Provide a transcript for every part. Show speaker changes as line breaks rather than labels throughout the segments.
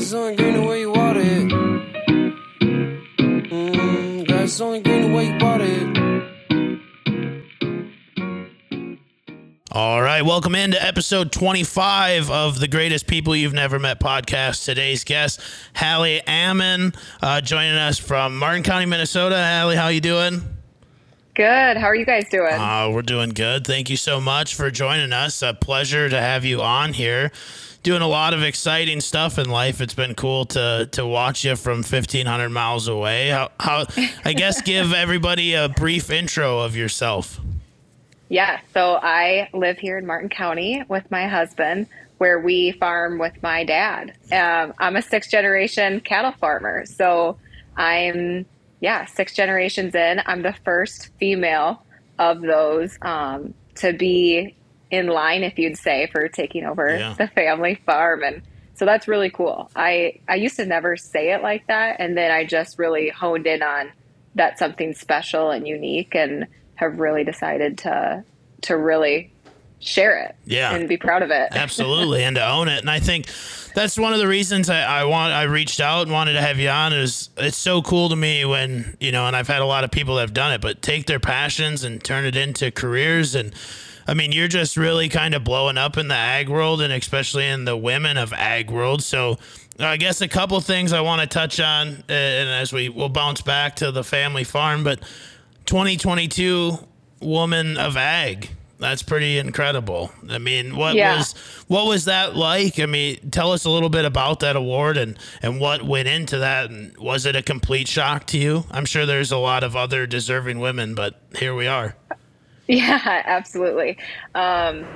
Grass only green the way you water it. Mm, grass only green the way you water it.
All right, welcome into episode 25 of the Greatest People You've Never Met podcast. Today's guest, Haley Ammann, uh, joining us from Martin County, Minnesota. Haley, how are you doing?
Good. How are you guys doing?
Uh, we're doing good. Thank you so much for joining us. A pleasure to have you on here. Doing a lot of exciting stuff in life. It's been cool to to watch you from 1500 miles away. How, how I guess give everybody a brief intro of yourself.
yeah. So I live here in Martin County with my husband, where we farm with my dad. Um, I'm a sixth generation cattle farmer. So I'm, yeah, six generations in. I'm the first female of those um, to be in line, if you'd say, for taking over
Yeah.
the family farm. And so that's really cool. I, I used to never say it like that. And then I just really honed in on that's something special and unique and have really decided to to really share it
Yeah.
and be proud of it.
absolutely and to own it and i think that's one of the reasons I, I want i reached out and wanted to have you on is it's so cool to me when you know and i've had a lot of people that have done it but take their passions and turn it into careers and i mean you're just really kind of blowing up in the ag world and especially in the women of ag world. So i guess a couple things i want to touch on and as we will bounce back to the family farm but 2022 woman of ag that's pretty incredible. I mean what
Yeah.
was what was that like? I mean tell us a little bit about that award and and what went into that and was it a complete shock to you? I'm sure there's a lot of other deserving women but here we are
Yeah, absolutely. Um,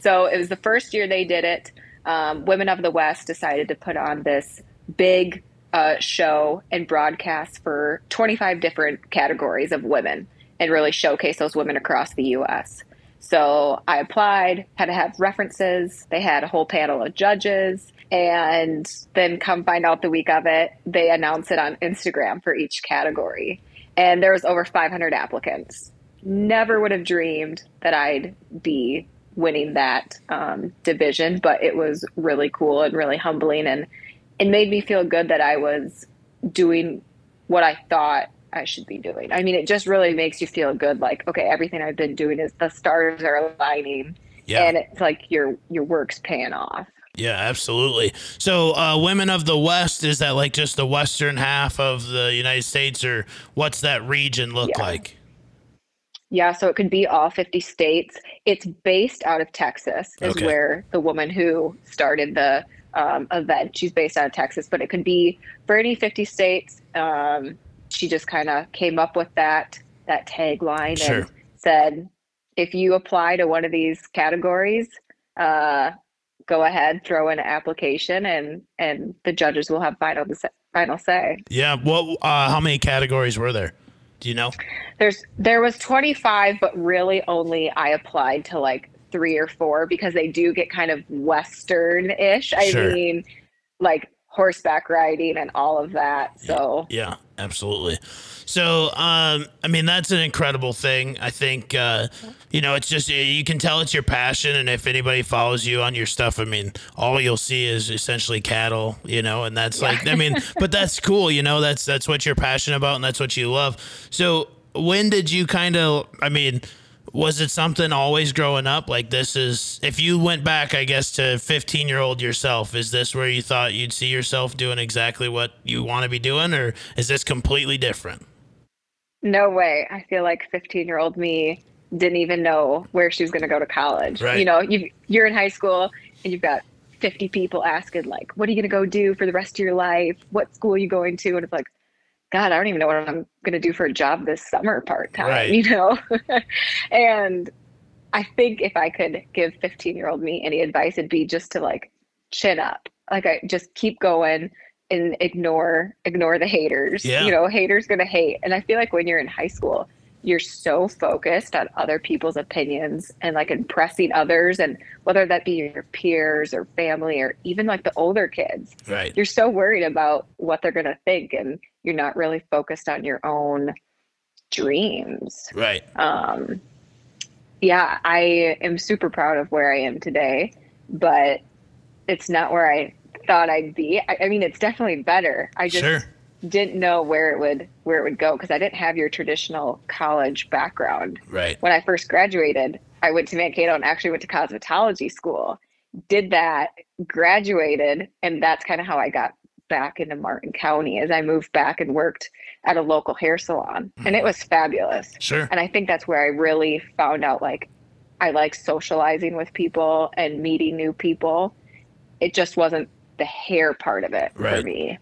so it was the first year they did it. Um, Women of the West decided to put on this big uh, show and broadcast for 25 different categories of women and really showcase those women across the U.S. So I applied, had to have references. They had a whole panel of judges. And then come find out the week of it, they announced it on Instagram for each category. And there was over 500 applicants never would have dreamed that I'd be winning that um, division, but it was really cool and really humbling, and it made me feel good that I was doing what I thought I should be doing. I mean, it just really makes you feel good. Like, okay, everything I've been doing is the stars are aligning,
yeah
and it's like your your work's paying off.
yeah absolutely so uh women of the west is that like just the western half of the united states or what's that region look
Yeah.
like
Yeah, so it could be all 50 states. It's based out of Texas, is
Okay.
where the woman who started the um, event, she's based out of Texas, but it could be for any 50 states. Um, she just kind of came up with that that tagline
Sure.
and said, if you apply to one of these categories, uh, go ahead, throw in an application, and and the judges will have final final say.
yeah Well, uh how many categories were there do you know
There's there was 25, but really only I applied to like three or four because they do get kind of western-ish. I
Sure.
mean, like horseback riding and all of that. So
Yeah, absolutely. So, um, I mean, that's an incredible thing. I think, uh, you know, it's just, you can tell it's your passion. And if anybody follows you on your stuff, I mean, all you'll see is essentially cattle, you know, and that's like, I mean, but that's cool, you know, that's, that's what you're passionate about and that's what you love. So, when did you kind of, I mean, was it something always growing up like this is if you went back i guess to 15 year old yourself is this where you thought you'd see yourself doing exactly what you want to be doing or is this completely different
no way. I feel like 15-year-old me didn't even know where she was going to go to college.
Right.
You know, you you're in high school and you've got 50 people asking like, "What are you going to go do for the rest of your life? What school are you going to?" And it's like, God, I don't even know what I'm going to do for a job this summer part time,
Right.
you know? and I think if I could give 15 year old me any advice, it'd be just to like chin up. Like I just keep going and ignore, ignore the haters.
Yeah.
You know, haters going to hate. And I feel like when you're in high school, you're so focused on other people's opinions and like impressing others and whether that be your peers or family or even like the older kids
right
you're so worried about what they're going to think and you're not really focused on your own dreams
right
um yeah i am super proud of where i am today but it's not where i thought I'd be. I, I mean, it's definitely better. I just
Sure.
Didn't know where it would where it would go because I didn't have your traditional college background.
Right.
When I first graduated, I went to Mankato and actually went to cosmetology school. Did that, graduated, and that's kind of how I got back into Martin County as I moved back and worked at a local hair salon. And it mm-hmm. was fabulous.
Sure.
And I think that's where I really found out like I like socializing with people and meeting new people. It just wasn't the hair part of it
Right.
for me.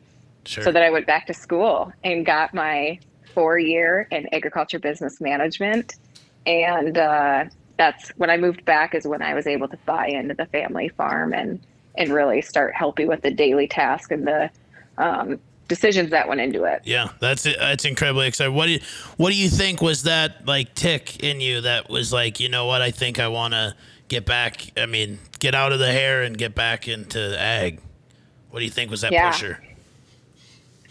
Sure.
So then I went back to school and got my four year in agriculture business management. And uh, that's when I moved back is when I was able to buy into the family farm and, and really start helping with the daily task and the um, decisions that went into it.
Yeah, that's. That's incredibly exciting. What do you, what do you think was that like tick in you that was like, you know what? I think I want to get back. I mean, get out of the hair and get back into ag. What do you think was that
Yeah.
pusher?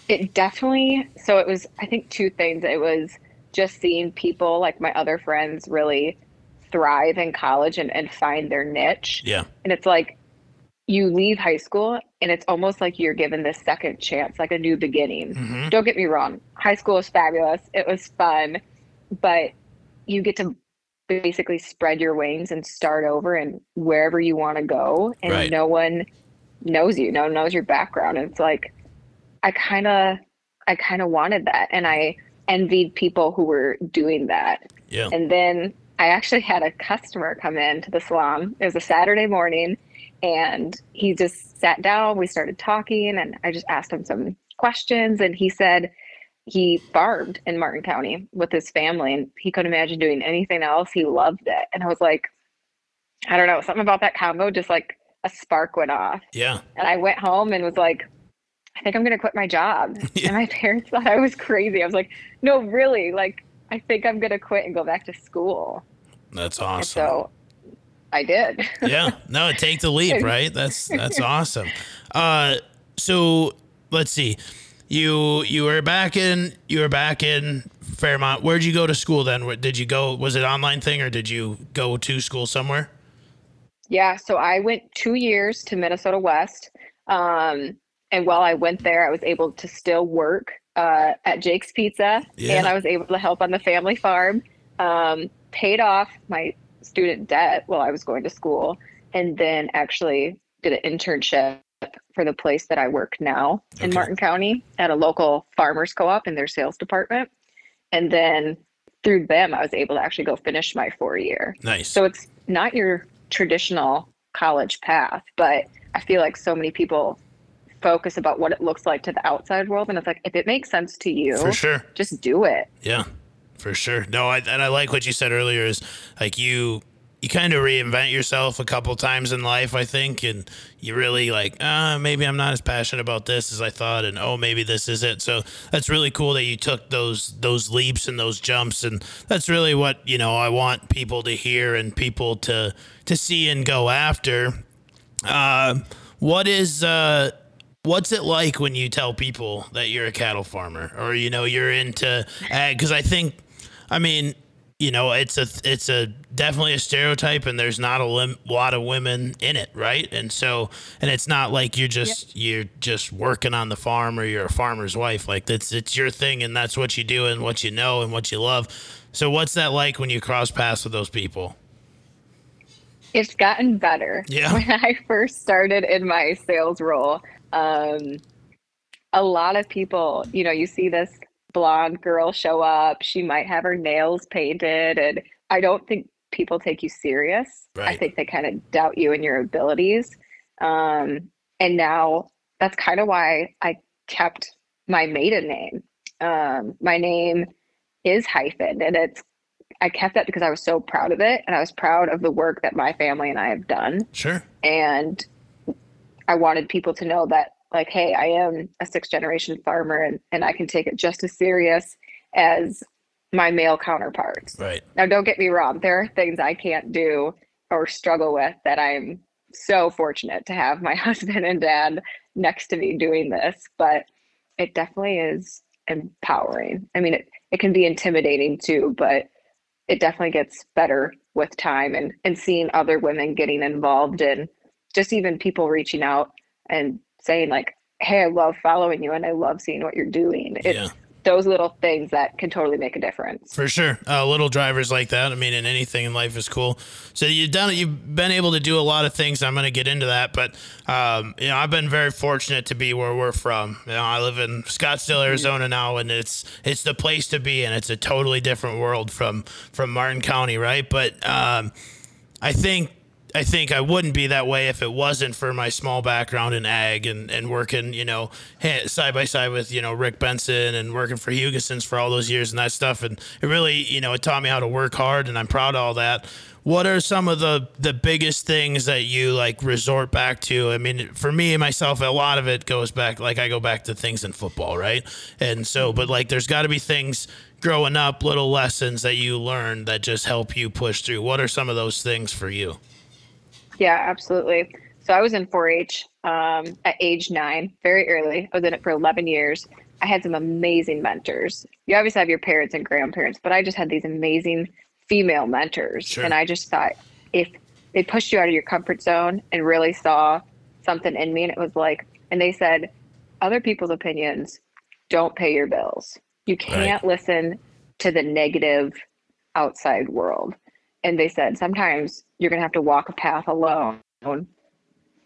It definitely, so it was, I think, two things. It was just seeing people like my other friends really thrive in college and, and find their niche.
Yeah,
And it's like you leave high school and it's almost like you're given this second chance, like a new beginning.
Mhm.
Don't get me wrong, high school was fabulous. It was fun, but you get to basically spread your wings and start over and wherever you want to go. And
Right.
no one knows you, no one knows your background. And it's like, I kind of, I kind of wanted that. And I envied people who were doing that.
yeah,
And then I actually had a customer come in to the salon. It was a Saturday morning and he just sat down. We started talking and I just asked him some questions. And he said he farmed in Martin County with his family and he couldn't imagine doing anything else. He loved it. And I was like, I don't know, something about that combo, just like a spark went off.
yeah,
And I went home and was like, I think I'm going to quit my job.
Yeah.
And my parents thought I was crazy. I was like, no, really? Like, I think I'm going to quit and go back to school.
that's
And
awesome.
so I did.
yeah, no, take the leap, right? That's that's awesome. Uh, so let's see. You you were back in you were back in Fairmont. Where'd you go to school then? Did you go? Was it online thing or did you go to school somewhere?
yeah. So I went two years to Minnesota West. Um, and while I went there, I was able to still work uh, at Jake's Pizza
Yeah.
and I was able to help on the family farm. Um, paid off my student debt while I was going to school, and then actually did an internship for the place that I work now in Martin County at a local farmers co-op in their sales department. And then through them, I was able to actually go finish my four year.
Nice.
So it's not your traditional college path, but I feel like so many people focus about what it looks like to the outside world. And it's like, if it makes sense to you,
for sure.
just do it.
Yeah, for sure. No, I, and I like what you said earlier. Is like you you kind of reinvent yourself a couple times in life, I think, and you really like, uh, maybe I'm not as passionate about this as I thought, and oh, maybe this is it. So that's really cool that you took those those leaps and those jumps, and that's really what you know I want people to hear and people to to see and go after. Uh, what is uh, what's it like when you tell people that you're a cattle farmer or you know you're into ag? Because I think, I mean, you know, it's a it's a definitely a stereotype, and there's not a lim- lot of women in it, right? And so, and it's not like you're just you're just working on the farm or you're a farmer's wife. Like that's it's your thing, and that's what you do, and what you know, and what you love. So, what's that like when you cross paths with those people?
It's gotten better.
Yeah.
When I first started in my sales role, um, a lot of people, you know, you see this blonde girl show up. She might have her nails painted, and I don't think people take you serious. I think they kind of doubt you and your abilities. Um, and now that's kind of why I kept my maiden name. Um, my name is hyphen, and it's I kept that because I was so proud of it, and I was proud of the work that my family and I have done
Sure.
and I wanted people to know that like hey I am a sixth generation farmer and, and I can take it just as serious as my male counterparts.
Right.
Now don't get me wrong, there are things I can't do or struggle with that I'm so fortunate to have my husband and dad next to me doing this, but it definitely is empowering. I mean it, it can be intimidating too, but it definitely gets better with time and, and seeing other women getting involved in just even people reaching out and saying like, "Hey, I love following you and I love seeing what you're doing." It's
Yeah.
those little things that can totally make a difference.
For sure, uh, little drivers like that. I mean, in anything in life is cool. So you've done it. You've been able to do a lot of things. I'm going to get into that, but um, you know, I've been very fortunate to be where we're from. You know, I live in Scottsdale, Arizona now, and it's it's the place to be, and it's a totally different world from from Martin County, right? But um, I think I think I wouldn't be that way if it wasn't for my small background in ag and, and working, you know, side by side with, you know, Rick Benson and working for Hugeson's for all those years and that stuff. And it really, you know, it taught me how to work hard and I'm proud of all that. What are some of the, the biggest things that you like resort back to? I mean, for me and myself, a lot of it goes back, like I go back to things in football, right? And so, but like there's got to be things growing up, little lessons that you learn that just help you push through. What are some of those things for you?
Yeah, absolutely. So I was in 4-H um, at age nine, very early. I was in it for 11 years. I had some amazing mentors. You obviously have your parents and grandparents, but I just had these amazing female mentors,
Sure.
and I just thought if they pushed you out of your comfort zone and really saw something in me, and it was like, and they said, other people's opinions don't pay your bills. You can't listen to the negative outside world. And they said sometimes you're going to have to walk a path alone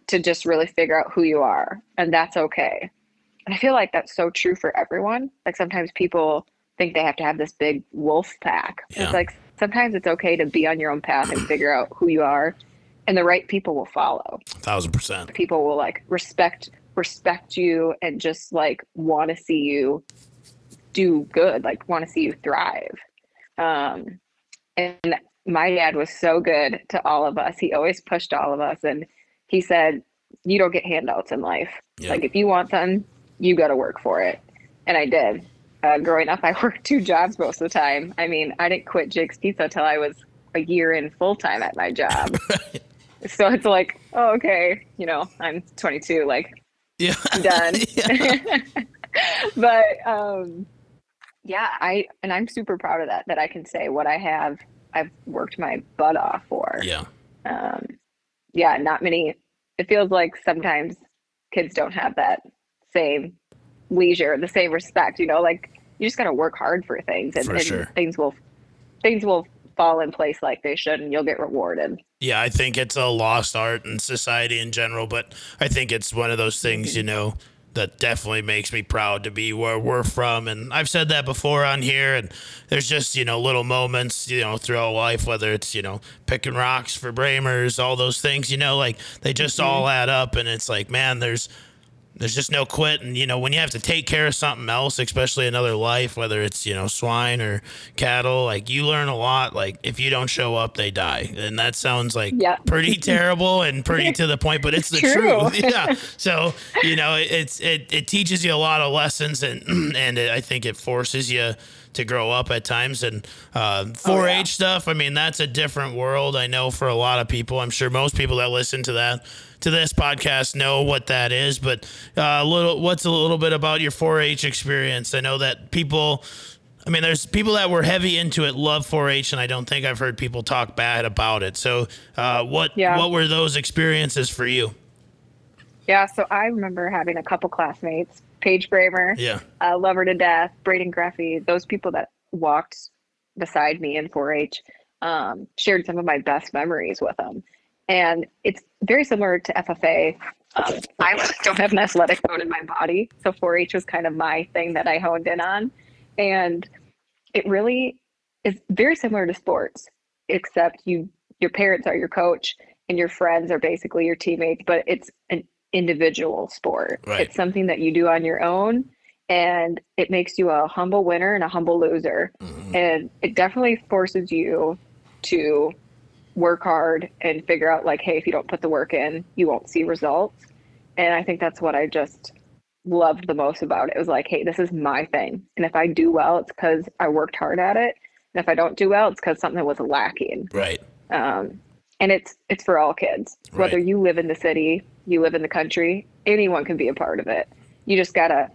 to just really figure out who you are. And that's okay. And I feel like that's so true for everyone. Like sometimes people think they have to have this big wolf pack.
Yeah.
It's like sometimes it's okay to be on your own path and figure out who you are. And the right people will follow
thousand percent.
people will like respect respect you and just like want to see you do good like want to see you thrive um and my dad was so good to all of us. He always pushed all of us and he said you don't get handouts in life. Like if you want something you got to work for it. And i did. Uh, growing up i worked two jobs most of the time. I mean i didn't quit jake's pizza until i was a year in full time at my job. So it's like oh okay you know i'm 22 like
Yeah.
I'm done.
Yeah.
but um yeah i and i'm super proud of that that i can say what i have i've worked my butt off for
Yeah.
um yeah not many it feels like sometimes kids don't have that same leisure the same respect you know like you just got to work hard for things and,
For
and
sure.
things will things will fall in place like they should and you'll get rewarded
Yeah, I think it's a lost art in society in general, but I think it's one of those things, you know, that definitely makes me proud to be where we're from. And I've said that before on here. And there's just, you know, little moments, you know, throughout life, whether it's, you know, picking rocks for Bramers, all those things, you know, like they just mm-hmm. all add up. And it's like, man, there's, there's just no quit. And, you know, when you have to take care of something else, especially another life, whether it's, you know, swine or cattle, like you learn a lot. Like if you don't show up, they die. And that sounds like pretty terrible and pretty to the point, but it's the
True.
truth. Yeah. So, you know, it- it's, it, it teaches you a lot of lessons and, and it, I think it forces you to grow up at times and uh, 4-H
Oh, yeah.
stuff. I mean, that's a different world. I know for a lot of people. I'm sure most people that listen to that to this podcast know what that is. But uh, a little, what's a little bit about your 4-H experience? I know that people. I mean, there's people that were heavy into it, love 4-H, and I don't think I've heard people talk bad about it. So, uh, what
Yeah.
what were those experiences for you?
yeah so i remember having a couple classmates paige bramer
Yeah,
uh, love her to death, Braden Greffy, those people that walked beside me in 4-H, um, shared some of my best memories with them. And it's very similar to FFA. Um, I don't have an athletic bone in my body, so 4-H was kind of my thing that I honed in on. And it really is very similar to sports, except you your parents are your coach and your friends are basically your teammates, but it's an individual sport.
Right.
It's something that you do on your own and it makes you a humble winner and a humble loser.
Mhm.
And it definitely forces you to work hard and figure out like, hey, if you don't put the work in, you won't see results. And I think that's what I just loved the most about it. It was like, hey, this is my thing. And if I do well, it's because I worked hard at it. And if I don't do well, it's because something was lacking
right.
um, and it's it's for all kids
right.
whether you live in the city you live in the country anyone can be a part of it you just gotta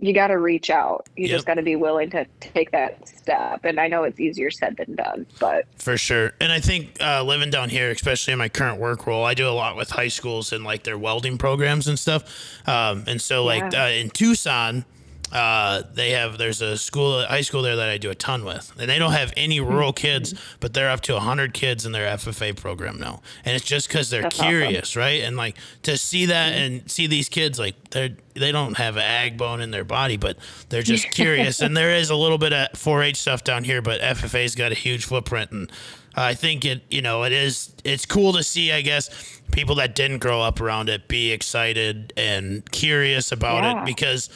you got to reach out. You
Yep.
just got to be willing to take that step. And I know it's easier said than done, but
For sure. And I think uh, living down here, especially in my current work role, I do a lot with high schools and like their welding programs and stuff. Um, and so, like
Yeah.
uh, in Tucson, uh, they have there's a school, high school there that I do a ton with, and they don't have any rural kids, but they're up to hundred kids in their FFA program now, and it's just because they're
That's awesome.
curious, right? And like to see that and see these kids like they're they don't have an ag bone in their body, but they're just curious. and there is a little bit of 4-H stuff down here, but FFA's got a huge footprint, and I think it you know it is it's cool to see I guess people that didn't grow up around it be excited and curious about
Yeah.
it because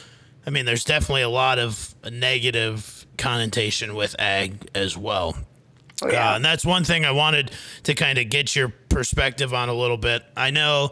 I mean there's definitely a lot of negative connotation with ag as well.
oh, yeah.
Uh, and that's one thing I wanted to kind of get your perspective on a little bit. I know,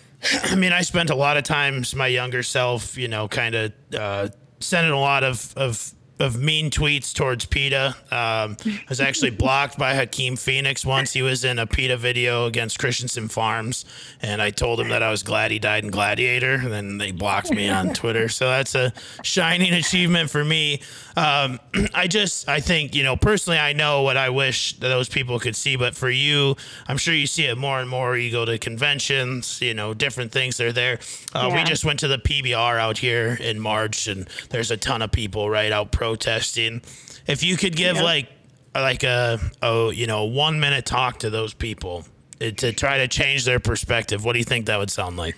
I mean, I spent a lot of times my younger self, you know, kind of uh, sending a lot of, of of mean tweets towards PETA. Um, I was actually blocked by Joaquin Phoenix once. He was in a PETA video against Christensen Farms, and I told him that I was glad he died in Gladiator, and then they blocked me on Twitter. So that's a shining achievement for me. Um, I just, I think, you know, personally, I know what I wish that those people could see, but for you, I'm sure you see it more and more. You go to conventions, you know, different things are there. Uh, We just went to the PBR out here in March, and there's a ton of people right out protesting. If you could give
Yeah.
like, like a, a, you know, one minute talk to those people uh, to try to change their perspective, what do you think that would sound like?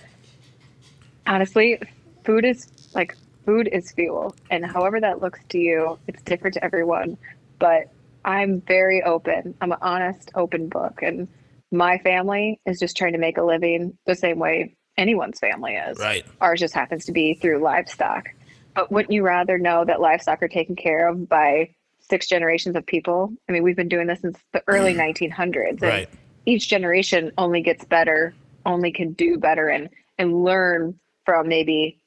honestly, food is like food is fuel, and however that looks to you, it's different to everyone. But I'm very open. I'm an honest, open book, and my family is just trying to make a living the same way anyone's family is.
Right.
Ours just happens to be through livestock. But wouldn't you rather know that livestock are taken care of by six generations of people? I mean, we've been doing this since the early mm. 1900s. and
Right.
each generation only gets better, only can do better and and learn from maybe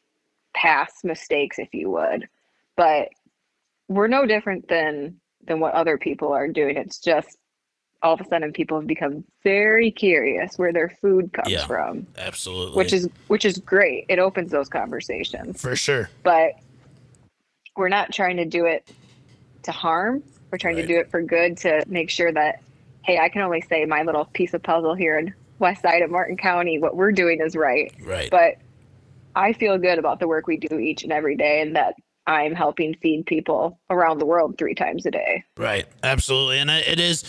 past mistakes if you would. But we're no different than than what other people are doing. It's just all of a sudden people have become very curious where their food comes
Yeah.
from,
Absolutely.
which is which is great. It opens those conversations.
for sure.
But we're not trying to do it to harm. We're trying
Right.
to do it for good to make sure that hey, I can only say my little piece of puzzle here in west side of Martin County, what we're doing is right.
Right.
But I feel good about the work we do each and every day and that I'm helping feed people around the world three times a day.
Right. Absolutely. And it it is.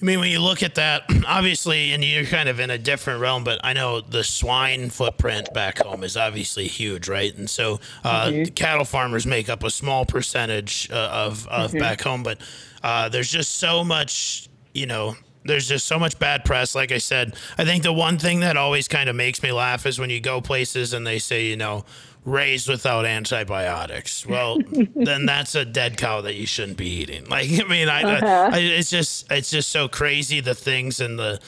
I mean, when you look at that, obviously, and you're kind of in a different realm, but I know the swine footprint back home is obviously huge, right? And so, uh, cattle farmers make up a small percentage uh, of of back home, but uh, there's just so much, you know. There's just so much bad press. Like I said, I think the one thing that always kind of makes me laugh is when you go places and they say, you know, raised without antibiotics. Well, then that's a dead cow that you shouldn't be eating. Like, I mean, I, I, it's just, it's just so crazy the things and the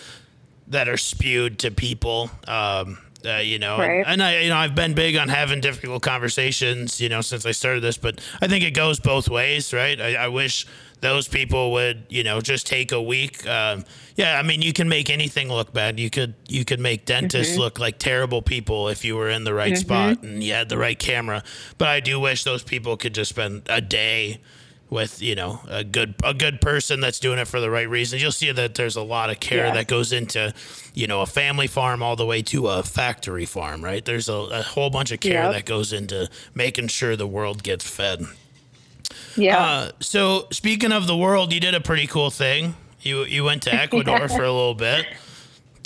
that are spewed to people. Um, uh, you know,
Right.
and, and I, you know, I've been big on having difficult conversations, you know, since I started this, but I think it goes both ways, right? I, I wish those people would, you know, just take a week. Um, yeah, I mean, you can make anything look bad. You could, you could make dentists look like terrible people if you were in the right spot and you had the right camera. But I do wish those people could just spend a day with you know a good a good person that's doing it for the right reasons you'll see that there's a lot of care
Yeah.
that goes into you know a family farm all the way to a factory farm right there's a, a whole bunch of care
Yep.
that goes into making sure the world gets fed
Yeah.
uh, so speaking of the world you did a pretty cool thing you you went to ecuador for a little bit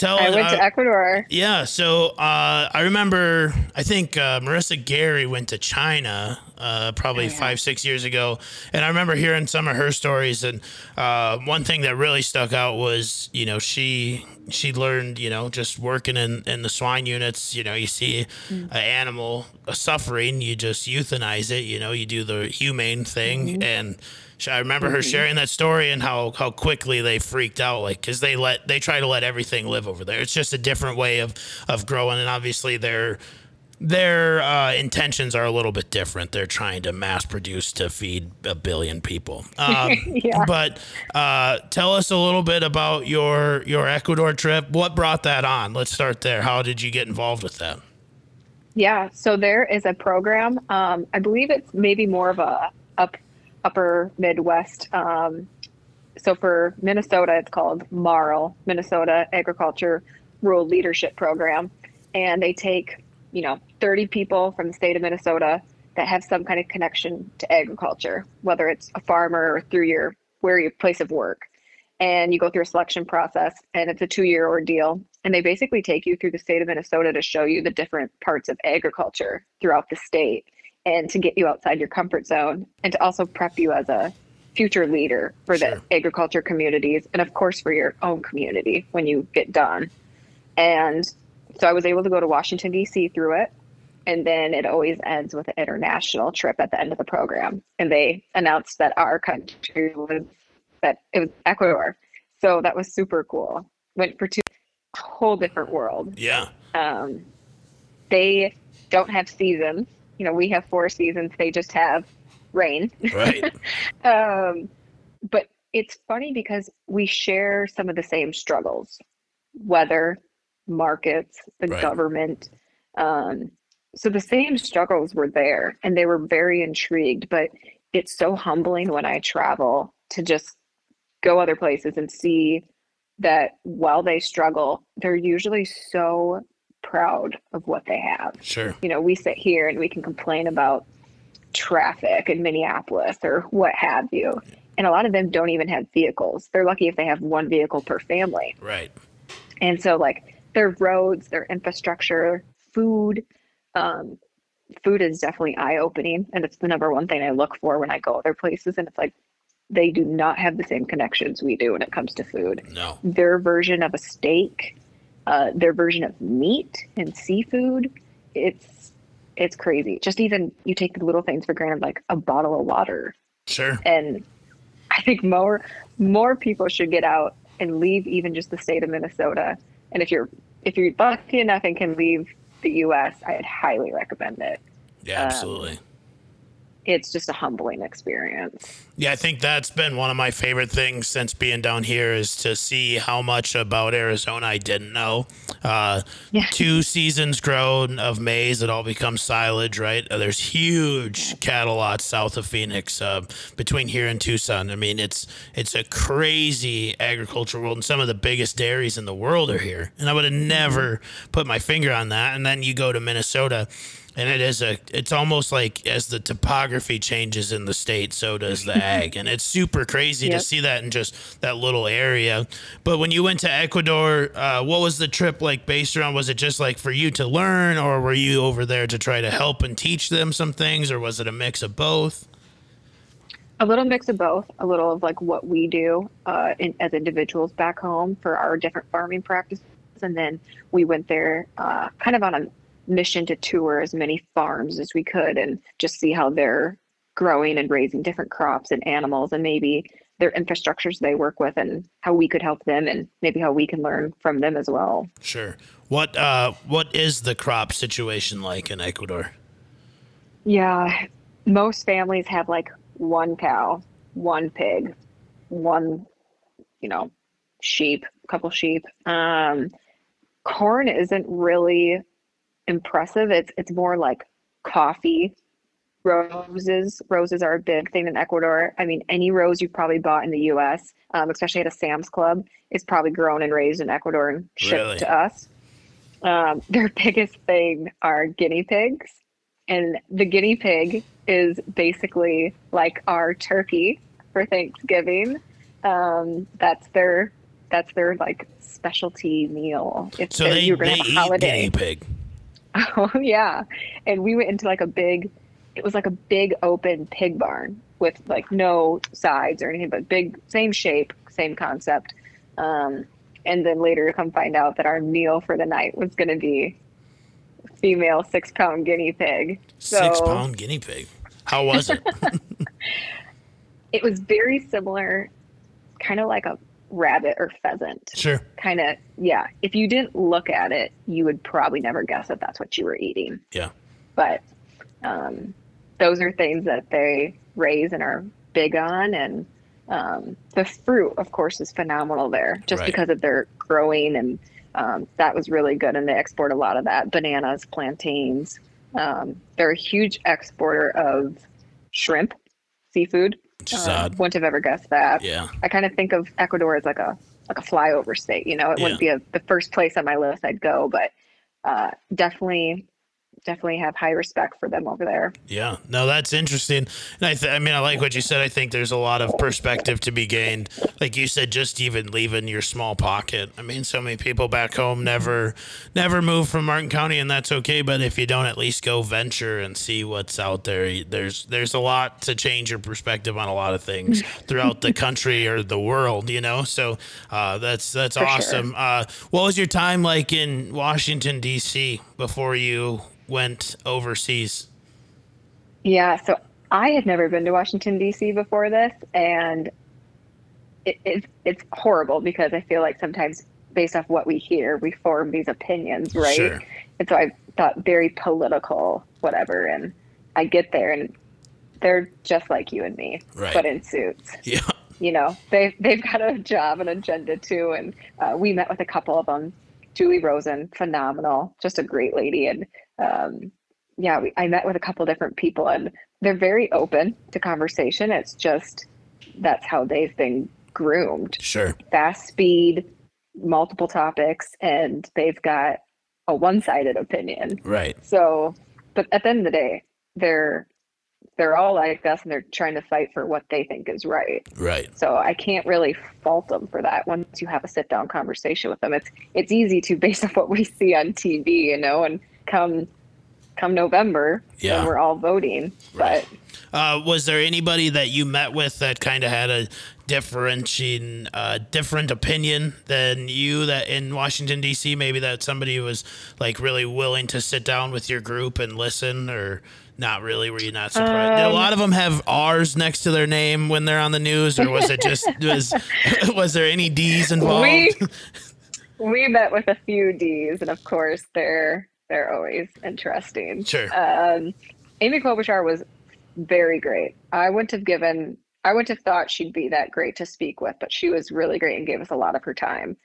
tell
I went
uh,
to Ecuador.
yeah, so uh, I remember, I think uh, Marissa Gary went to China uh, probably
Oh, yeah.
five, six years ago. And I remember hearing some of her stories. And uh, one thing that really stuck out was, you know, she she learned, you know, just working in, in the swine units, you know, you see
Mm.
an animal suffering, you just euthanize it, you know, you do the humane thing.
Mm-hmm.
And I remember her sharing that story and how, how quickly they freaked out, like, cause they let, they try to let everything live over there. It's just a different way of, of growing. And obviously their, their uh, intentions are a little bit different. They're trying to mass produce to feed a billion people. Um,
Yeah.
But uh, tell us a little bit about your your Ecuador trip. What brought that on? Let's start there. How did you get involved with that?
Yeah, so there is a program. Um, I believe it's maybe more of a up upper Midwest. Um, so for Minnesota, it's called MARL, Minnesota Agriculture Rural Leadership Program, and they take you know 30 people from the state of Minnesota that have some kind of connection to agriculture, whether it's a farmer or through your where your place of work, and you go through a selection process, and it's a two-year ordeal, and they basically take you through the state of Minnesota to show you the different parts of agriculture throughout the state and to get you outside your comfort zone and to also prep you as a future leader for
Sure.
the agriculture communities and of course for your own community when you get done. And so I was able to go to Washington DC through it and then it always ends with an international trip at the end of the program and they announced that our country was that it was Ecuador. So that was super cool. Went for two whole different world.
Yeah.
Um, they don't have seasons. You know, we have four seasons. They just have rain.
Right.
Um, but it's funny because we share some of the same struggles, weather, markets, the
Right.
government. Um, so the same struggles were there, and they were very intrigued. But it's so humbling when I travel to just go other places and see that while they struggle, they're usually so proud of what they have
sure.
you know, we sit here and we can complain about traffic in Minneapolis or what have you. And a lot of them don't even have vehicles. They're lucky if they have one vehicle per family.
Right.
And so, like, their roads, their infrastructure, food, um, food is definitely eye opening. And it's the number one thing I look for when I go other places. And it's like, they do not have the same connections we do when it comes to food
No.
their version of a steak, uh, their version of meat and seafood. It's it's crazy. Just even you take the little things for granted, like a bottle of water.
Sure.
And I think more more people should get out and leave even just the state of Minnesota. And if you're if you're lucky enough and can leave the U.S., I'd highly recommend it.
Yeah,
Um,
absolutely.
It's just a humbling experience.
Yeah, I think that's been one of my favorite things since being down here is to see how much about Arizona I didn't know. Uh,
Yeah.
Two seasons grown of maize, it all becomes silage, right? Uh, there's huge cattle lots south of Phoenix, uh, between here and Tucson. I mean, it's it's a crazy agricultural world, and some of the biggest dairies in the world are here. And I would have never put my finger on that. And then you go to Minnesota and it is a it's almost like as the topography changes in the state so does the ag. And it's super crazy to see that in just that little area. But when you went to ecuador uh, what was the trip like based around? Was it just like for you to learn or were you over there to try to help and teach them some things or was it a mix of both?
A little mix of both. A little of like what we do uh, in, as individuals back home for our different farming practices. And then we went there uh, kind of on a mission to tour as many farms as we could and just see how they're growing and raising different crops and animals and maybe their infrastructures they work with and how we could help them and maybe how we can learn from them as well.
Sure. What uh what is the crop situation like in ecuador?
Yeah, most families have like one cow, one pig, one, you know, sheep, a couple sheep. Um, corn isn't really impressive. It's it's more like coffee, roses. Roses are a big thing in Ecuador. I mean, any rose you've probably bought in the U.S., um, especially at a Sam's Club, is probably grown and raised in Ecuador and shipped
Really?
to us. Um, their biggest thing are guinea pigs and the guinea pig is basically like our turkey for Thanksgiving. Um, that's their that's their like specialty meal. If
so they, they
gonna have a
eat
holiday.
guinea pig
Oh yeah, and we went into like a big. It was like a big open pig barn with like no sides or anything, but big, same shape, same concept. Um, and then later come find out that our meal for the night was going to be female six pound guinea pig.
six pound guinea pig how was it
It was very similar, kind of like a rabbit or pheasant.
sure
Kind of, yeah. If you didn't look at it, you would probably never guess that that's what you were eating.
yeah
But um, those are things that they raise and are big on. And um, the fruit, of course, is phenomenal there just
Right.
because of their growing and Um, that was really good, and they export a lot of that bananas, plantains. Um, they're a huge exporter of shrimp, seafood.
Which
Um, wouldn't have ever guessed that.
Yeah.
I kind of think of Ecuador as like a like a flyover state. You know, it
Yeah.
wouldn't be a, the first place on my list I'd go, but uh, definitely, definitely have high respect for them over there.
Yeah, no, that's interesting. And I, th- I mean, I like what you said. I think there's a lot of perspective to be gained. Like you said, just even leaving your small pocket. I mean, so many people back home never, never move from Martin County, and that's okay. But if you don't at least go venture and see what's out there, there's there's a lot to change your perspective on a lot of things throughout the country or the world. You know, so uh, that's that's
For sure.
awesome. Uh, what was your time like in Washington D.C. before you went overseas?
Yeah, so I had never been to Washington D.C. before this, and it, it, it's horrible because I feel like sometimes based off what we hear, we form these opinions, right?
Sure.
And so I thought very political, whatever. And I get there, and they're just like you and me,
Right.
but in suits.
Yeah.
you know they they've got a job and agenda too and uh, we met with a couple of them julie rosen phenomenal just a great lady and um, yeah we, i met with a couple different people and they're very open to conversation it's just that's how they've been groomed
Sure.
fast speed multiple topics and they've got a one-sided opinion
Right.
so but at the end of the day they're they're all like us and they're trying to fight for what they think is right
Right.
so I can't really fault them for that. Once you have a sit down conversation with them, it's it's easy to based off what we see on TV, you know, and come come November,
Yeah.
when we're all voting.
Right.
But
Uh, was there anybody that you met with that kind of had a differentiating, uh, different opinion than you that in Washington D.C. Maybe that somebody was like really willing to sit down with your group and listen, or not really? Were you not surprised? Did a
Um,
lot of them have R's next to their name when they're on the news, or was it just was was there any D's involved?
we we met with a few D's, and of course they're they're always interesting.
Sure.
Um, Amy Klobuchar was very great. I wouldn't have given, I wouldn't have thought she'd be that great to speak with, but she was really great and gave us a lot of her time.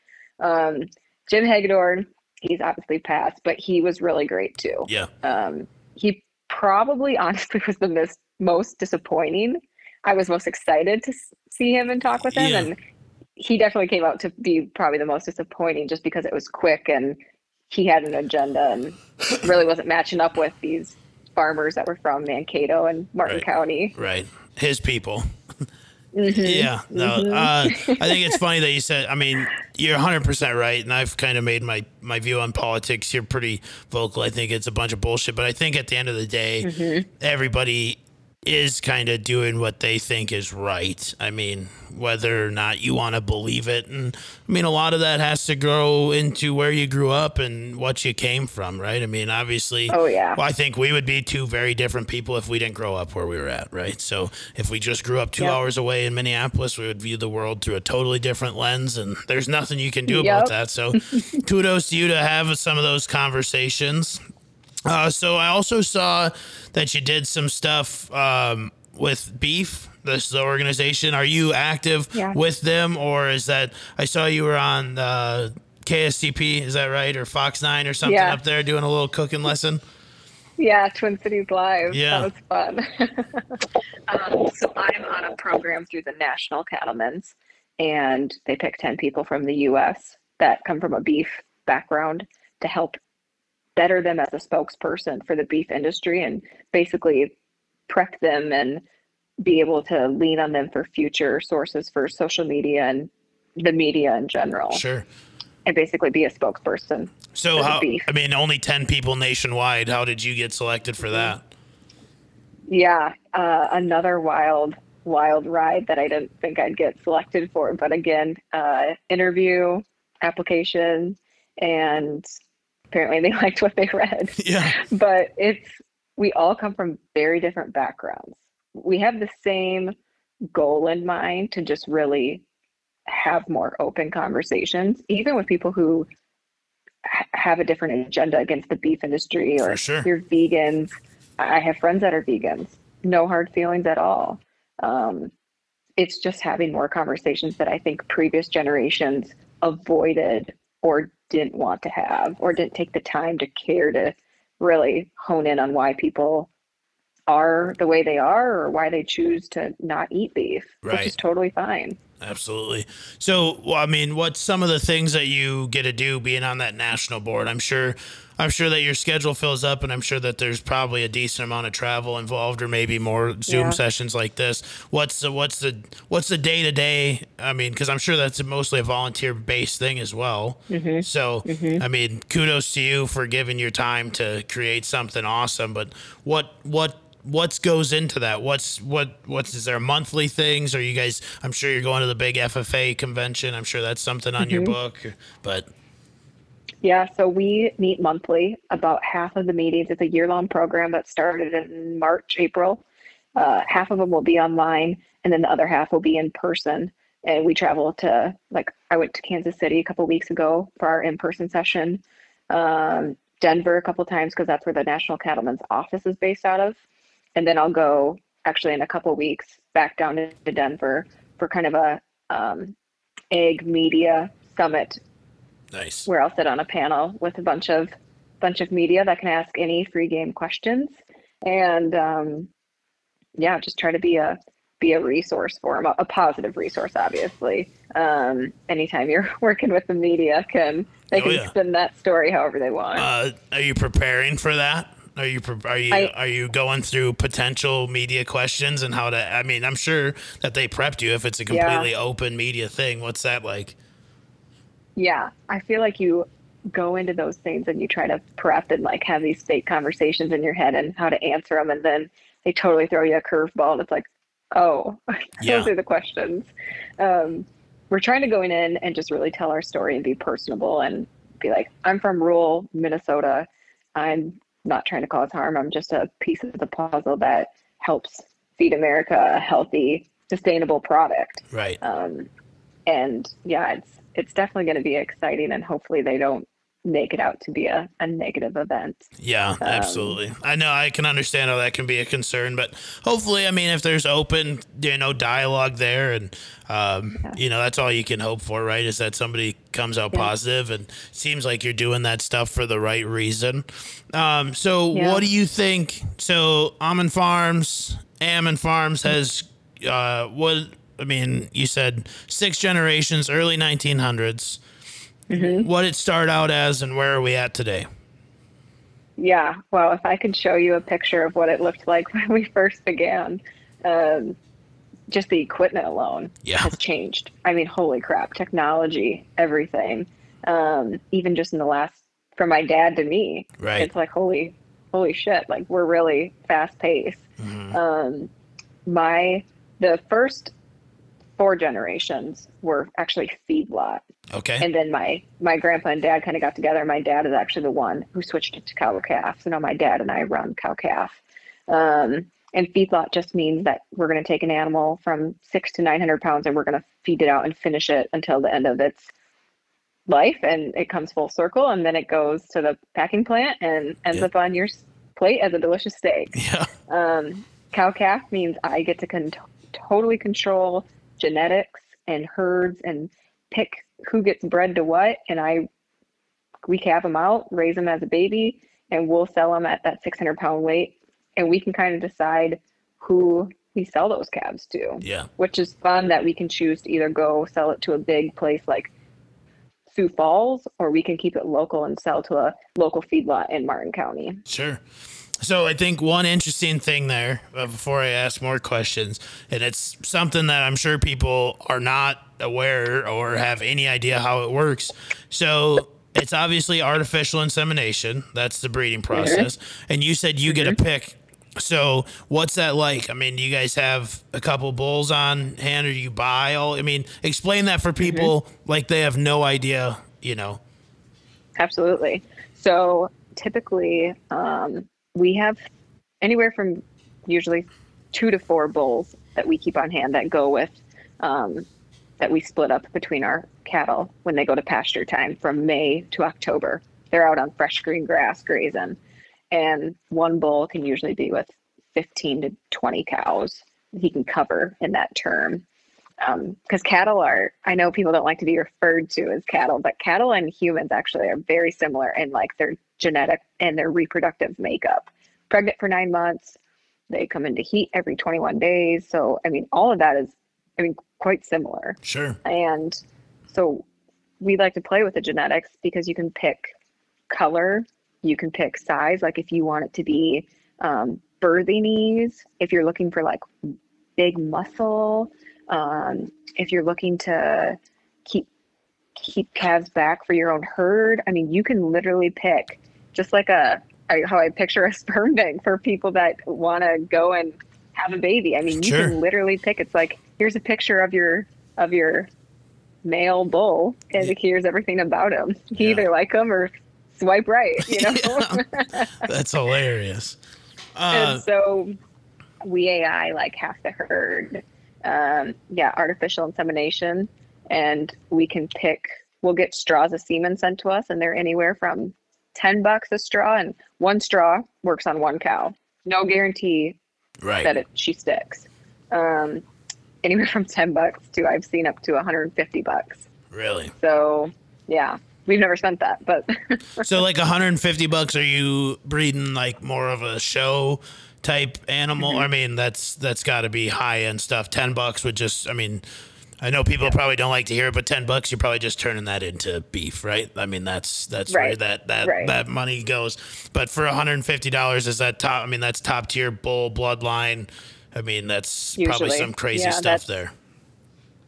Um, Jim Hagedorn, he's obviously passed, but he was really great too.
yeah.
Um, he probably honestly was the mis- most disappointing. I was most excited to see him and talk with him,
Yeah.
and he definitely came out to be probably the most disappointing just because it was quick and he had an agenda and really wasn't matching up with these farmers that were from Mankato and Martin
Right.
County.
Right. His people.
Mm-hmm.
Yeah, no. Uh, I think it's funny that you said. I mean, you're 100 percent right, and I've kind of made my my view on politics. You're pretty vocal. I think it's a bunch of bullshit, but I think at the end of the day,
Mm-hmm.
everybody is kind of doing what they think is right. I mean, whether or not you want to believe it, and I mean, a lot of that has to grow into where you grew up and what you came from, right? I mean, obviously.
Oh, yeah.
Well, I think we would be two very different people if we didn't grow up where we were at, right? So if we just grew up two
Yep.
hours away in Minneapolis, we would view the world through a totally different lens, and there's nothing you can do about that. So kudos to you to have some of those conversations. Uh, so I also saw that you did some stuff um, with Beef. This the organization. Are you active
Yeah.
with them, or is that I saw you were on uh, KSTP? Is that right, or Fox Nine or something
Yeah.
up there doing a little cooking lesson?
Yeah, Twin Cities Live.
Yeah.
That was fun. um, so I'm on a program through the National Cattlemen's, and they pick 10 people from the U.S. that come from a beef background to help better them as a spokesperson for the beef industry and basically prep them and be able to lean on them for future sources for social media and the media in general
Sure.
and basically be a spokesperson.
So how?
beef.
I mean, only ten people nationwide. How did you get selected for that?
Yeah, uh, another wild, wild ride that I didn't think I'd get selected for. But again, uh, interview, application, and apparently they liked what they read.
Yeah.
but it's, we all come from very different backgrounds. We have the same goal in mind to just really have more open conversations, even with people who have a different agenda against the beef industry or
sure.
you're vegans. I have friends that are vegans, no hard feelings at all. Um, it's just having more conversations that I think previous generations avoided or didn't want to have or didn't take the time to care to really hone in on why people are the way they are or why they choose to not eat beef,
Right.
which is totally fine.
Absolutely. So, well, I mean, what's some of the things that you get to do being on that national board? I'm sure, I'm sure that your schedule fills up, and I'm sure that there's probably a decent amount of travel involved, or maybe more Zoom
Yeah.
sessions like this. What's the what's the what's the day to day? I mean, because I'm sure that's mostly a volunteer based thing as well.
Mm-hmm.
So, I mean, kudos to you for giving your time to create something awesome. But what what what goes into that? What's what what's is there monthly things? Are you guys? I'm sure you're going to the big FFA convention. I'm sure that's something on your
Mm-hmm.
book. But
Yeah, so we meet monthly. About half of the meetings, it's a year long program that started in March, April. Uh, half of them will be online, and then the other half will be in person. And we travel to, like, I went to Kansas City a couple weeks ago for our in person session, um, Denver a couple times because that's where the National Cattlemen's office is based out of. And then I'll go actually in a couple weeks back down to Denver for kind of a um, ag media summit
nice.
where I'll sit on a panel with a bunch of bunch of media that can ask any free game questions, and um, yeah, just try to be a be a resource for them, a, positive resource, obviously. Um, anytime you're working with the media, can they
Oh,
can
yeah.
spin that story however they want.
Uh, are you preparing for that? Are you are you
I-
are you going through potential media questions and how to? I mean, I'm sure that they prepped you if it's a
Yeah.
completely open media thing. What's that like?
Yeah, I feel like you go into those things and you try to prep and like have these fake conversations in your head and how to answer them, and then they totally throw you a curveball, and it's like, oh,
Yeah.
those are the questions. Um, we're trying to go in and just really tell our story and be personable and be like, I'm from rural Minnesota. I'm not trying to cause harm. I'm just a piece of the puzzle that helps feed America a healthy, sustainable product
Right.
um, and yeah it's it's definitely going to be exciting and hopefully they don't make it out to be a, a negative event
Yeah, absolutely. I know I can understand how that can be a concern, but hopefully, I mean, if there's open, you know, dialogue there, and um, you know, that's all you can hope for, right? Is that somebody comes out
Yeah.
positive, and seems like you're doing that stuff for the right reason. Um, so,
Yeah.
what do you think? So, Ammann Farms, Ammann Farms has uh, what? I mean, you said six generations, early 1900s. What it started out as, and where are we at today?
yeah well if i could show you a picture of what it looked like when we first began um, just the equipment alone
Yeah.
has changed i mean holy crap technology everything um, even just in the last from my dad to me
Right.
it's like holy holy shit like we're really fast paced
Mm-hmm.
um, my the first four generations were actually feedlot
Okay.
and then my my grandpa and dad kind of got together my dad is actually the one who switched it to cow calf so now my dad and i run cow calf um, and feedlot just means that we're going to take an animal from six to 900 pounds and we're going to feed it out and finish it until the end of its life and it comes full circle and then it goes to the packing plant and ends
Yeah.
up on your plate as a delicious steak
yeah.
um, cow calf means I get to con- totally control genetics and herds and pick who gets bred to what, and I we calve them out, raise them as a baby, and we'll sell them at that 600 pound weight, and we can kind of decide who we sell those calves to,
Yeah.
which is fun that we can choose to either go sell it to a big place like Sioux Falls, or we can keep it local and sell to a local feedlot in Martin County.
Sure. So I think one interesting thing there uh, before I ask more questions, and it's something that I'm sure people are not aware or have any idea how it works. So it's obviously artificial insemination. That's the breeding process. And you said you get a pick. So what's that like? I mean, do you guys have a couple bulls on hand or do you buy all? I mean, explain that for people like they have no idea, you know.
Absolutely. So typically, um, we have anywhere from usually two to four bulls that we keep on hand that go with um, that we split up between our cattle when they go to pasture time from May to October. They're out on fresh green grass grazing, and one bull can usually be with 15 to 20 cows he can cover in that term. because cattle are i know people don't like to be referred to as cattle but cattle and humans actually are very similar in like their genetic and their reproductive makeup pregnant for nine months they come into heat every 21 days so i mean all of that is i mean quite similar
Sure.
and so we like to play with the genetics because you can pick color, you can pick size. Like if you want it to be um, birthing ease, if you're looking for like big muscle, um, if you're looking to keep keep calves back for your own herd. I mean, you can literally pick just like a I, how I picture a sperm bank for people that want to go and have a baby. I mean, you
Sure.
can literally pick. It's like here's a picture of your of your male bull, and here's everything about him. You
Yeah.
either like him or swipe right. You know.
Yeah. That's hilarious. Uh,
and so we AI like half the herd. Um, yeah, artificial insemination, and we can pick. We'll get straws of semen sent to us, and they're anywhere from ten bucks a straw, and one straw works on one cow. No guarantee
right.
that it she sticks. Um, anywhere from ten bucks to I've seen up to 150 bucks.
Really.
So yeah, we've never spent that, but
So like 150 bucks. Are you breeding like more of a show type animal?
Mm-hmm.
I mean, that's that's got to be high end stuff. 10 bucks would just. I mean, I know people probably don't like to hear it, but 10 bucks, you're probably just turning that into beef, right? I mean, that's that's where that that
Right.
that money goes. But for 150 dollars, is that top? I mean, that's top tier bull bloodline. I mean, that's probably some crazy
Yeah,
stuff there.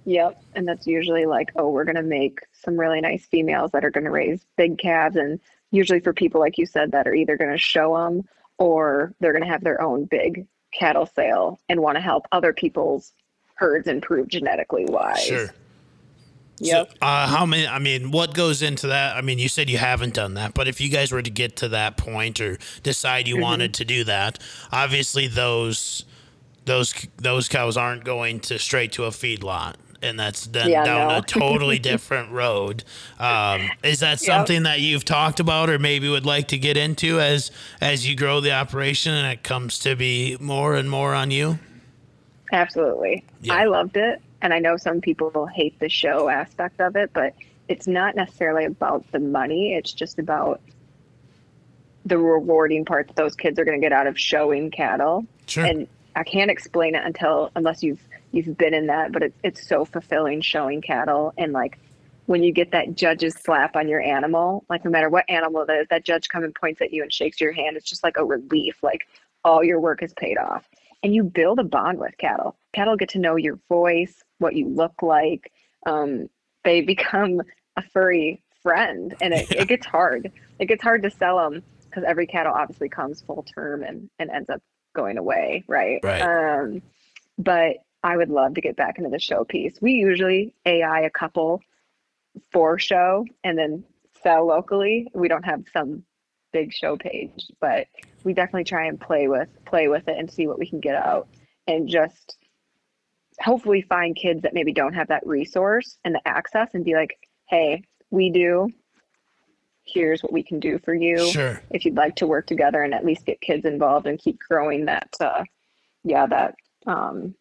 Yep. And that's usually like, oh, we're going to make some really nice females that are going to raise big calves. And usually for people, like you said, that are either going to show them or they're going to have their own big cattle sale and want to help other people's herds improve genetically wise.
Sure.
Yep.
So, uh, how many? I mean, what goes into that? I mean, you said you haven't done that, but if you guys were to get to that point or decide you
Mm-hmm.
wanted to do that, obviously those those those cows aren't going to straight to a feedlot. And that's then
Yeah,
down
no.
a totally different road. Um, is that something that you've talked about, or maybe would like to get into as as you grow the operation and it comes to be more and more on you?
Absolutely.
Yeah.
I loved it. And I know some people hate the show aspect of it, but it's not necessarily about the money. It's just about the rewarding part that those kids are going to get out of showing cattle.
Sure.
And I can't explain it until unless you've you've been in that, but it's it's so fulfilling showing cattle and like when you get that judge's slap on your animal, like no matter what animal it is, that judge comes and points at you and shakes your hand. It's just like a relief. Like all your work is paid off. And you build a bond with cattle. Cattle get to know your voice, what you look like. Um, they become a furry friend, and it, it gets hard. It gets hard to sell them because every cattle obviously comes full term and, and ends up going away, right?
Right.
Um, but I would love to get back into the show piece. We usually AI a couple for show and then sell locally. We don't have some big show page, but we definitely try and play with play with it and see what we can get out and just hopefully find kids that maybe don't have that resource and the access and be like, "Hey, we do. Here's what we can do for you."
Sure.
if you'd like to work together and at least get kids involved and keep growing that uh yeah that um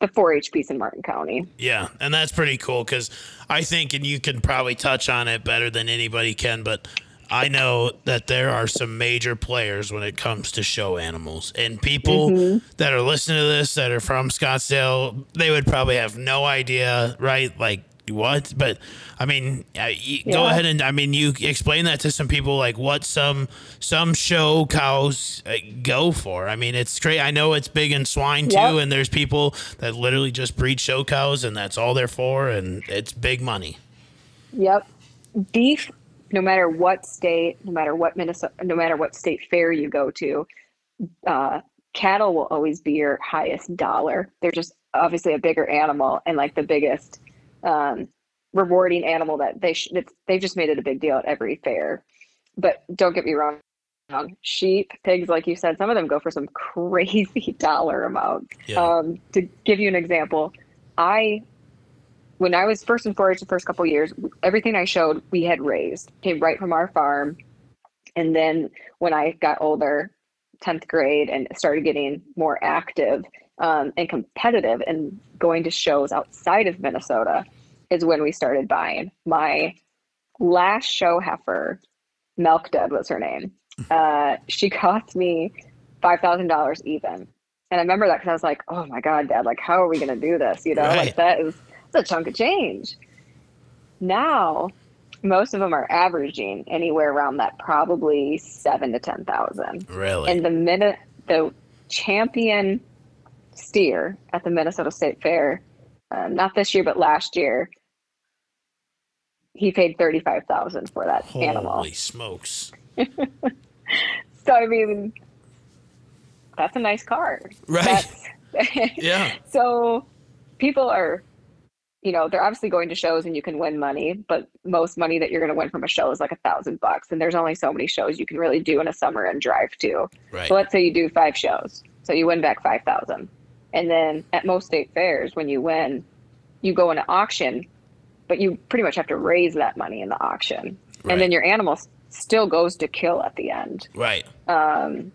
the 4-h piece in martin county
Yeah, and that's pretty cool because I think, and you can probably touch on it better than anybody can, but I know that there are some major players when it comes to show animals, and people that are listening to this that are from Scottsdale, they would probably have no idea, right? Like what? But I mean, uh, you go ahead and I mean, you explain that to some people, like what some some show cows uh, go for. I mean, it's great. I know it's big in swine too,
Yep.
and there's people that literally just breed show cows, and that's all they're for, and it's big money.
yep beef no matter what state no matter what minnesota no matter what state fair you go to uh cattle will always be your highest dollar they're just obviously a bigger animal and like the biggest um rewarding animal that they sh- they've just made it a big deal at every fair but don't get me wrong sheep, pigs, like you said, some of them go for some crazy dollar amounts.
Yeah.
Um, to give you an example, I, when I was first and 4-H the first couple years, everything I showed we had raised came right from our farm. And then when I got older, 10th grade, and started getting more active, um, and competitive and going to shows outside of Minnesota is when we started buying. My last show heifer, Milk Dud was her name. Uh, she cost me five thousand dollars even, and I remember that because I was like, "Oh my god, Dad! Like, how are we going to do this? You know,
Right.
like that is that's a chunk of change." Now, most of them are averaging anywhere around that, probably seven to ten thousand.
Really?
And the minute the champion steer at the Minnesota State Fair, uh, not this year but last year, he paid thirty five thousand for that
Holy
animal.
Holy smokes.
So I mean, that's a nice car,
Right. Yeah.
so people are, you know, they're obviously going to shows and you can win money, but most money that you're going to win from a show is like a thousand bucks, and there's only so many shows you can really do in a summer and drive to.
Right.
So let's say you do five shows, so you win back five thousand, and then at most state fairs, when you win, you go into auction, but you pretty much have to raise that money in the auction,
Right.
and then your animal still goes to kill at the end.
Right.
Um,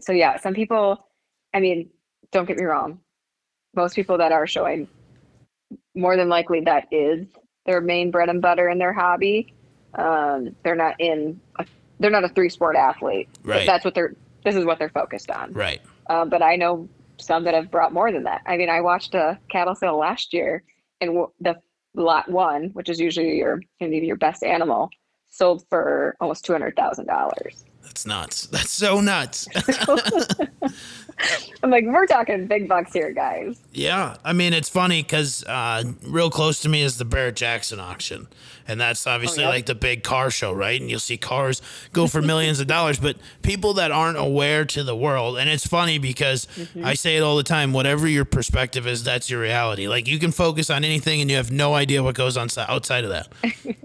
so yeah, some people, I mean, don't get me wrong, most people that are showing, more than likely that is their main bread and butter in their hobby. Um, they're not in, a, they're not a three sport athlete.
Right.
That's what they're. This is what they're focused on.
Right.
Uh, but I know some that have brought more than that. I mean, I watched a cattle sale last year, and w- the lot one, which is usually your your best animal, sold for almost two hundred thousand dollars.
That's nuts. That's so nuts.
I'm like, we're talking big bucks here, guys.
yeah. I mean, it's funny because uh, real close to me is the Barrett Jackson auction. And that's obviously
Oh, yeah.
like the big car show, right? And you'll see cars go for millions of dollars. But people that aren't aware to the world, and it's funny because
Mm-hmm.
I say it all the time whatever your perspective is, that's your reality. Like you can focus on anything and you have no idea what goes on outside of that.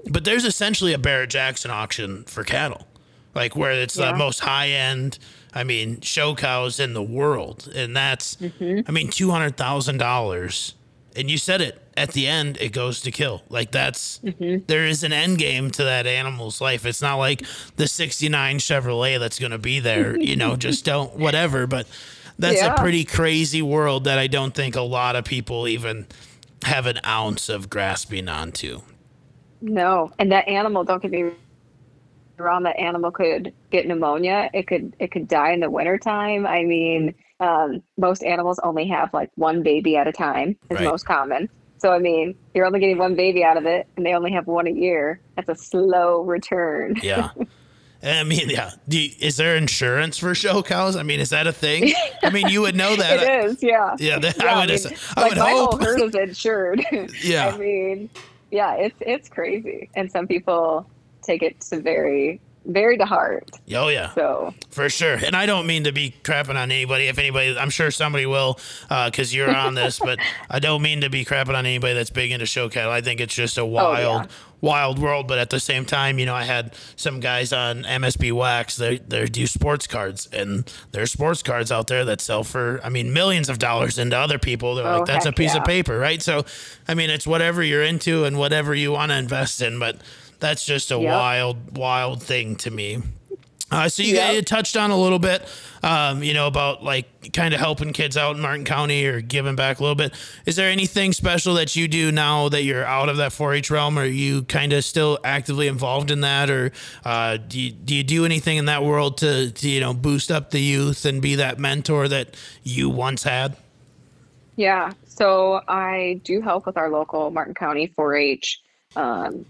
but there's essentially a Barrett Jackson auction for cattle, like where it's
Yeah.
the most high end. I mean, show cows in the world, and that's,
Mm-hmm.
I mean, two hundred thousand dollars. And you said it at the end, it goes to kill. Like that's
Mm-hmm.
there is an end game to that animal's life. It's not like the '69 Chevrolet that's going to be there. You know, just don't whatever. But that's
Yeah.
a pretty crazy world that I don't think a lot of people even have an ounce of grasping onto.
No, and that animal, don't get me wrong, that animal could get pneumonia. It could it could die in the wintertime. I mean, um, most animals only have like one baby at a time is
Right.
most common. So I mean, you're only getting one baby out of it, and they only have one a year. That's a slow return.
Yeah. I mean, yeah. Do you, is there insurance for show cows? I mean, is that a thing? I mean, you would know that.
It is, yeah.
Yeah, that-
Yeah,
I would,
mean,
ass- I
like
would
my
hope.
whole herd is insured.
Yeah.
I mean, yeah, it's it's crazy, and some people take it to very very to heart.
Oh yeah,
So
for sure. And I don't mean to be crapping on anybody. If anybody, I'm sure somebody will, uh, because you're on this. but I don't mean to be crapping on anybody that's big into show cattle. I think it's just a oh, wild,
yeah.
wild world. But at the same time, you know, I had some guys on MSB Wax. They they do sports cards, and there's sports cards out there that sell for, I mean, millions of dollars into other people. They're
Oh,
like, that's a piece of paper, right? So, I mean, it's whatever you're into and whatever you want to invest in. But that's just a
Yep.
wild, wild thing to me. Uh, so you,
Yep.
you touched on a little bit, um, you know, about like kind of helping kids out in Martin County or giving back a little bit. Is there anything special that you do now that you're out of that 4-H realm? Are you kind of still actively involved in that, or uh, do you, do you do anything in that world to, to you know boost up the youth and be that mentor that you once had?
yeah, so I do help with our local Martin County 4-H, um,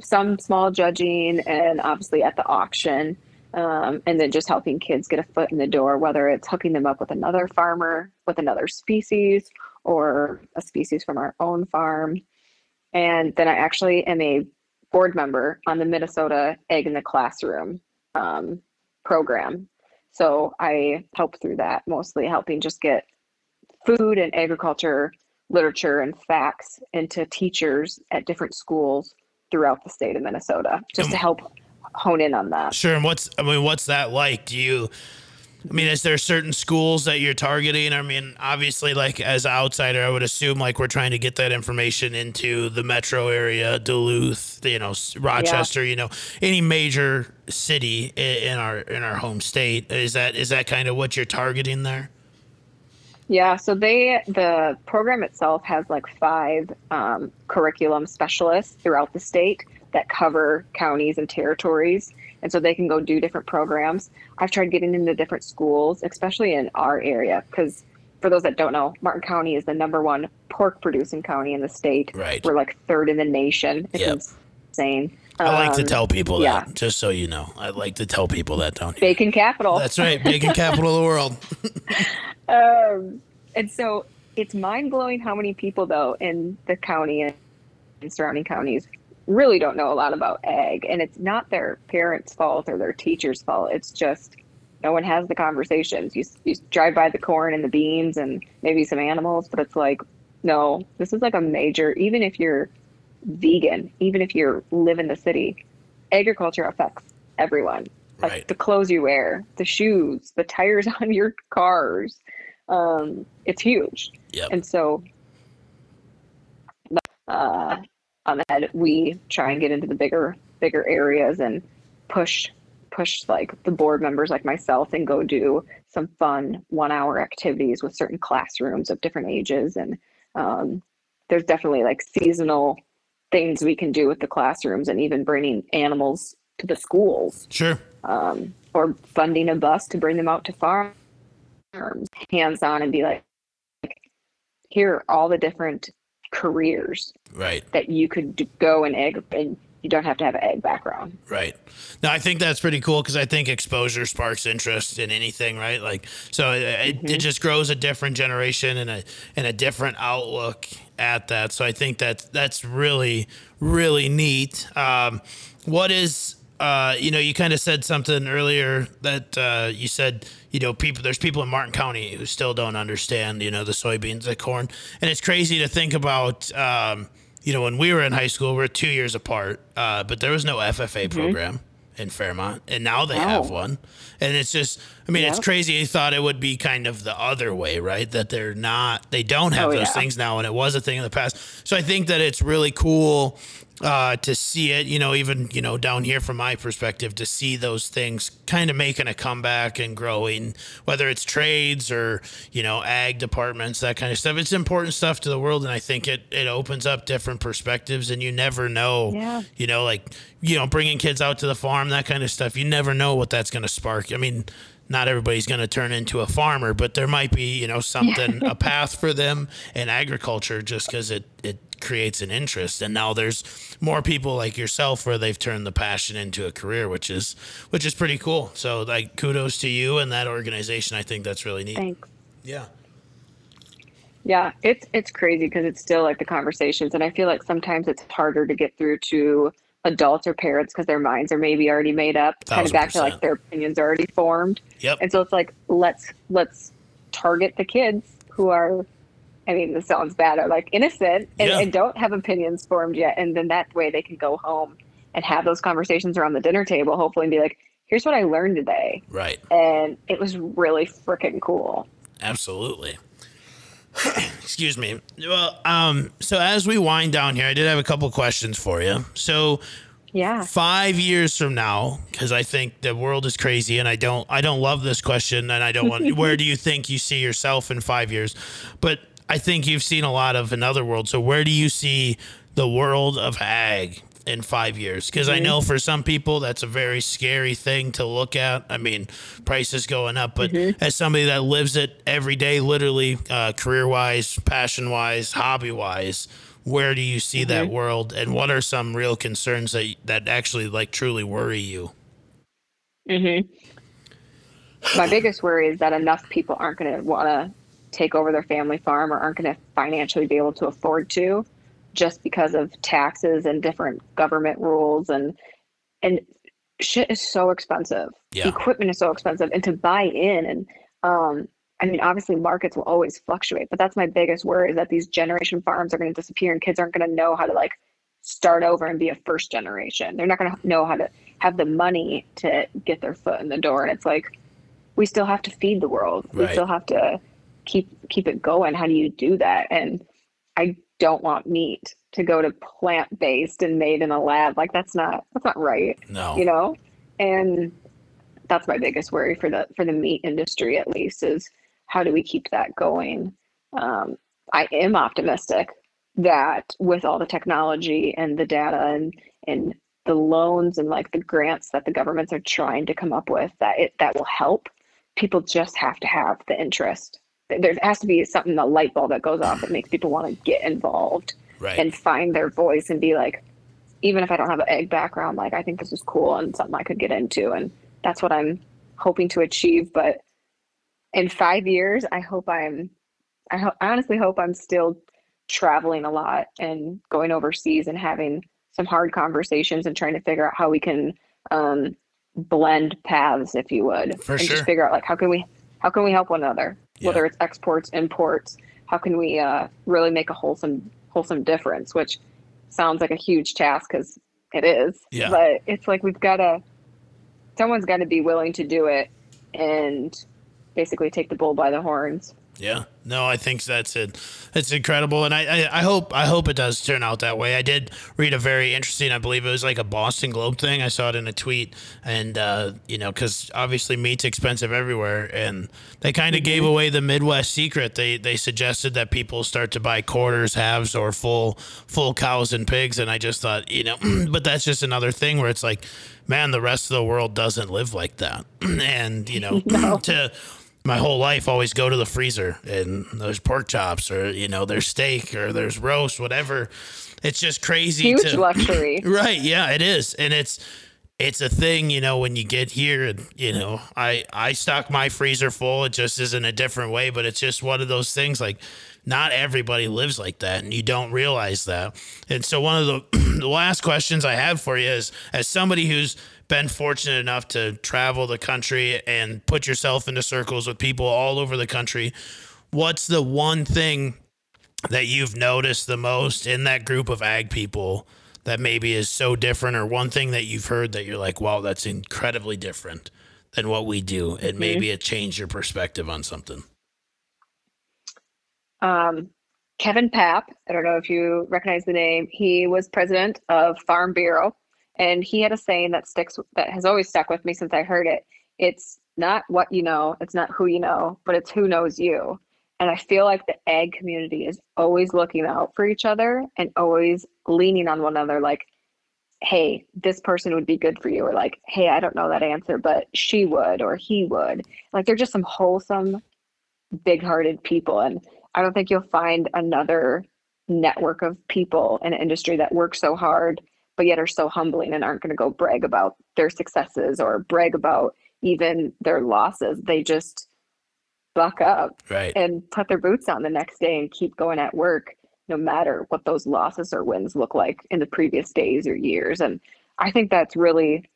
some small judging, and obviously at the auction. Um, and then just helping kids get a foot in the door, whether it's hooking them up with another farmer, with another species, or a species from our own farm. And then I actually am a board member on the Minnesota Ag in the Classroom um, program. So I help through that, mostly helping just get food and agriculture literature and facts into teachers at different schools throughout the state of Minnesota, just to help hone in on that.
Sure. And what's I mean, what's that like? Do you? I mean, is there certain schools that you're targeting? I mean, obviously, like as an outsider, I would assume like we're trying to get that information into the metro area, Duluth, you know, Rochester, you know, any major city in our in our home state. Is that is that kind of what you're targeting there?
Yeah, so they the program itself has like five um, curriculum specialists throughout the state that cover counties and territories, and so they can go do different programs. I've tried getting into different schools, especially in our area, because for those that don't know, Martin County is the number one pork producing county in the state.
Right.
We're like third in the nation. It's
Yep.
insane.
I like to
Um,
tell people
yeah.
that, just so you know. I like to tell people that, don't you?
Bacon capital.
That's right, bacon capital of the world.
Um, and so it's mind blowing how many people, though, in the county and surrounding counties really don't know a lot about ag. And it's not their parents' fault or their teacher's fault. It's just no one has the conversations. You, you drive by the corn and the beans and maybe some animals, but it's like, no, this is like a major, even if you're vegan, even if you live in the city, agriculture affects everyone. Like
Right.
the clothes you wear, the shoes, the tires on your cars. Um, it's huge.
Yep.
And so, uh, on that, we try and get into the bigger, bigger areas and push, push like the board members like myself and go do some fun one hour activities with certain classrooms of different ages. And, um, there's definitely like seasonal things we can do with the classrooms and even bringing animals to the schools
Sure.
um, or funding a bus to bring them out to farms hands on and be like, here are all the different careers
Right.
that you could go and ag and you don't have to have an ag background.
Right. No, I think that's pretty cool because I think exposure sparks interest in anything, right? Like, so it, it, it just grows a different generation and a and a different outlook at that. So I think that that's really really neat. Um, what is uh, you know, you kind of said something earlier that uh, you said, you know, people there's people in Martin County who still don't understand, you know, the soybeans, the corn, and it's crazy to think about. Um, you know, when we were in high school, we we're two years apart, uh, but there was no FFA program in Fairmont, and now they have one. And it's just, I mean, it's crazy. You thought it would be kind of the other way, right? That they're not, they don't have
Oh,
those
yeah.
things now, and it was a thing in the past. So I think that it's really cool uh, to see it, you know, even, you know, down here from my perspective, to see those things kind of making a comeback and growing, whether it's trades or, you know, ag departments, that kind of stuff. It's important stuff to the world. And I think it, it opens up different perspectives and you never know,
Yeah.
you know, like, you know, bringing kids out to the farm, that kind of stuff. You never know what that's going to spark. I mean, not everybody's going to turn into a farmer, but there might be, you know, something, a path for them in agriculture just because it, it creates an interest. And now there's more people like yourself where they've turned the passion into a career, which is, which is pretty cool. So like kudos to you and that organization. I think that's really neat.
Thanks.
Yeah.
Yeah, it's it's crazy because it's still like the conversations, and I feel like sometimes it's harder to get through to adults or parents because their minds are maybe already made up, kind of back to like their opinions are already formed,
Yep.
and so it's like let's let's target the kids who are, I mean, this sounds bad, are like innocent and,
Yeah.
and don't have opinions formed yet, and then that way they can go home and have those conversations around the dinner table, hopefully, and be like, here's what I learned today,
Right.
and it was really freaking cool.
Absolutely. Excuse me. Well, um, so as we wind down here, I did have a couple questions for you. So
Yeah.
five years from now, because I think the world is crazy, and I don't, I don't love this question, and I don't want. where do you think you see yourself in five years? But I think you've seen a lot of another world. So where do you see the world of ag in five years? Because I know for some people that's a very scary thing to look at. I mean, prices going up, but as somebody that lives it every day, literally, uh, career wise, passion wise, hobby wise. Where do you see that world, and what are some real concerns that that actually like truly worry you? Mhm.
my biggest worry is that enough people aren't going to want to take over their family farm or aren't going to financially be able to afford to just because of taxes and different government rules and and shit is so expensive
Yeah.
equipment is so expensive and to buy in and um i mean obviously markets will always fluctuate but that's my biggest worry is that these generation farms are going to disappear and kids aren't going to know how to like start over and be a first generation they're not going to know how to have the money to get their foot in the door and it's like we still have to feed the world. We still have to keep keep it going. How do you do that? And I don't want meat to go to plant based and made in a lab. Like that's not that's not right.
No.
You know? And that's my biggest worry for the for the meat industry at least is how do we keep that going? Um, I am optimistic that with all the technology and the data and and the loans and like the grants that the governments are trying to come up with that it that will help people just have to have the interest there has to be something a light bulb that goes off that makes people want to get involved
Right.
and find their voice and be like even if i don't have an ag background like i think this is cool and something i could get into and that's what i'm hoping to achieve but in five years i hope i'm i, ho- I honestly hope i'm still traveling a lot and going overseas and having some hard conversations and trying to figure out how we can um, blend paths if you would
For
and
sure.
just figure out like how can we how can we help one another
Yeah.
whether it's exports imports how can we uh, really make a wholesome wholesome difference which sounds like a huge task because it is
Yeah.
but it's like we've got to someone's got to be willing to do it and basically take the bull by the horns
Yeah, no, I think that's it. It's incredible, and I, I, I hope I hope it does turn out that way. I did read a very interesting, I believe it was like a Boston Globe thing. I saw it in a tweet, and uh, you know, because obviously meat's expensive everywhere, and they kind of
Mm-hmm.
gave away the Midwest secret. They they suggested that people start to buy quarters, halves, or full full cows and pigs, and I just thought, you know, but that's just another thing where it's like, man, the rest of the world doesn't live like that, and you know, to my whole life always go to the freezer and there's pork chops or you know there's steak or there's roast whatever. It's just crazy
huge
to
luxury.
Right yeah it is. And it's it's a thing you know when you get here and you know i i stock my freezer full. It just is in a different way but it's just one of those things like not everybody lives like that and you don't realize that. And so one of the, the last questions i have for you is as somebody who's been fortunate enough to travel the country and put yourself into circles with people all over the country what's the one thing that you've noticed the most in that group of ag people that maybe is so different or one thing that you've heard that you're like wow that's incredibly different than what we do and maybe it changed your perspective on something
um, Kevin Paap. I don't know if you recognize the name. He was president of Farm Bureau, and he had a saying that sticks that has always stuck with me since I heard it. It's not what you know, it's not who you know, but it's who knows you. And I feel like the ag community is always looking out for each other and always leaning on one another. Like, hey, this person would be good for you, or like, hey, I don't know that answer, but she would or he would. Like, they're just some wholesome, big-hearted people, and I don't think you'll find another network of people in an industry that work so hard, but yet are so humbling and aren't going to go brag about their successes or brag about even their losses. They just buck up
right
and put their boots on the next day and keep going at work, no matter what those losses or wins look like in the previous days or years. And I think that's really,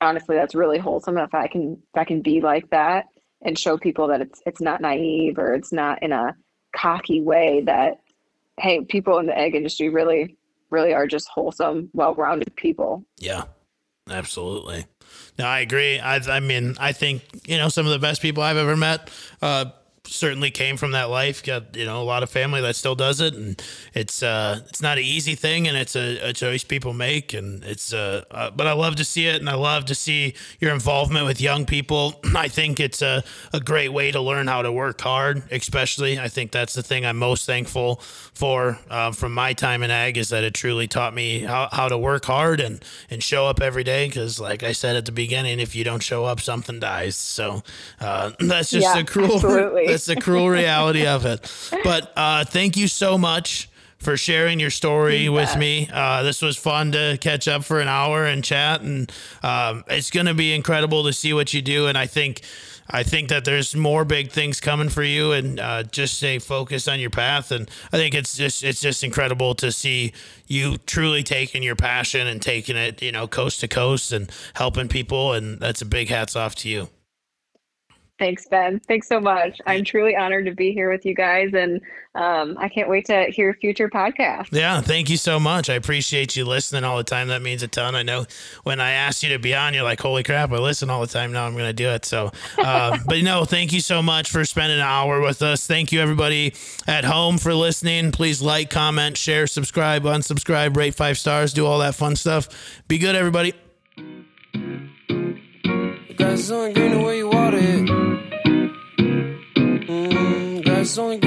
honestly, that's really wholesome. If I can, if I can be like that and show people that it's it's not naive or it's not in a cocky way that hey people in the ag industry really really are just wholesome well-rounded people
Yeah, absolutely. No, I agree. I, I mean, I think you know some of the best people I've ever met. Uh, certainly came from that life. Got you know a lot of family that still does it, and it's uh it's not an easy thing, and it's a, a choice people make, and it's uh, uh but I love to see it, and I love to see your involvement with young people. I think it's a a great way to learn how to work hard, especially. I think that's the thing I'm most thankful for uh, from my time in ag is that it truly taught me how, how to work hard and and show up every day. Because like I said at the beginning, if you don't show up, something dies. So uh, that's just
Yeah,
a cruel.
absolutely.
That's the cruel reality of it. But uh, thank you so much for sharing your story with me. Uh, this was fun to catch up for an hour and chat, and um, it's going to be incredible to see what you do. And I think. I think that there's more big things coming for you, and uh, just stay focused on your path. And I think it's just it's just incredible to see you truly taking your passion and taking it, you know, coast to coast and helping people. And that's a big hats off to you.
Thanks ben thanks so much i'm truly honored to be here with you guys and um, i can't wait to hear future podcasts
Yeah, thank you so much. I appreciate you listening all the time. That means a ton. I know when I asked you to be on, you're like, "Holy crap, I listen all the time." Now I'm going to do it. So, uh, but no, thank you so much for spending an hour with us. Thank you everybody at home for listening. Please like, comment, share, subscribe, unsubscribe, rate five stars, do all that fun stuff. Be good, everybody.
only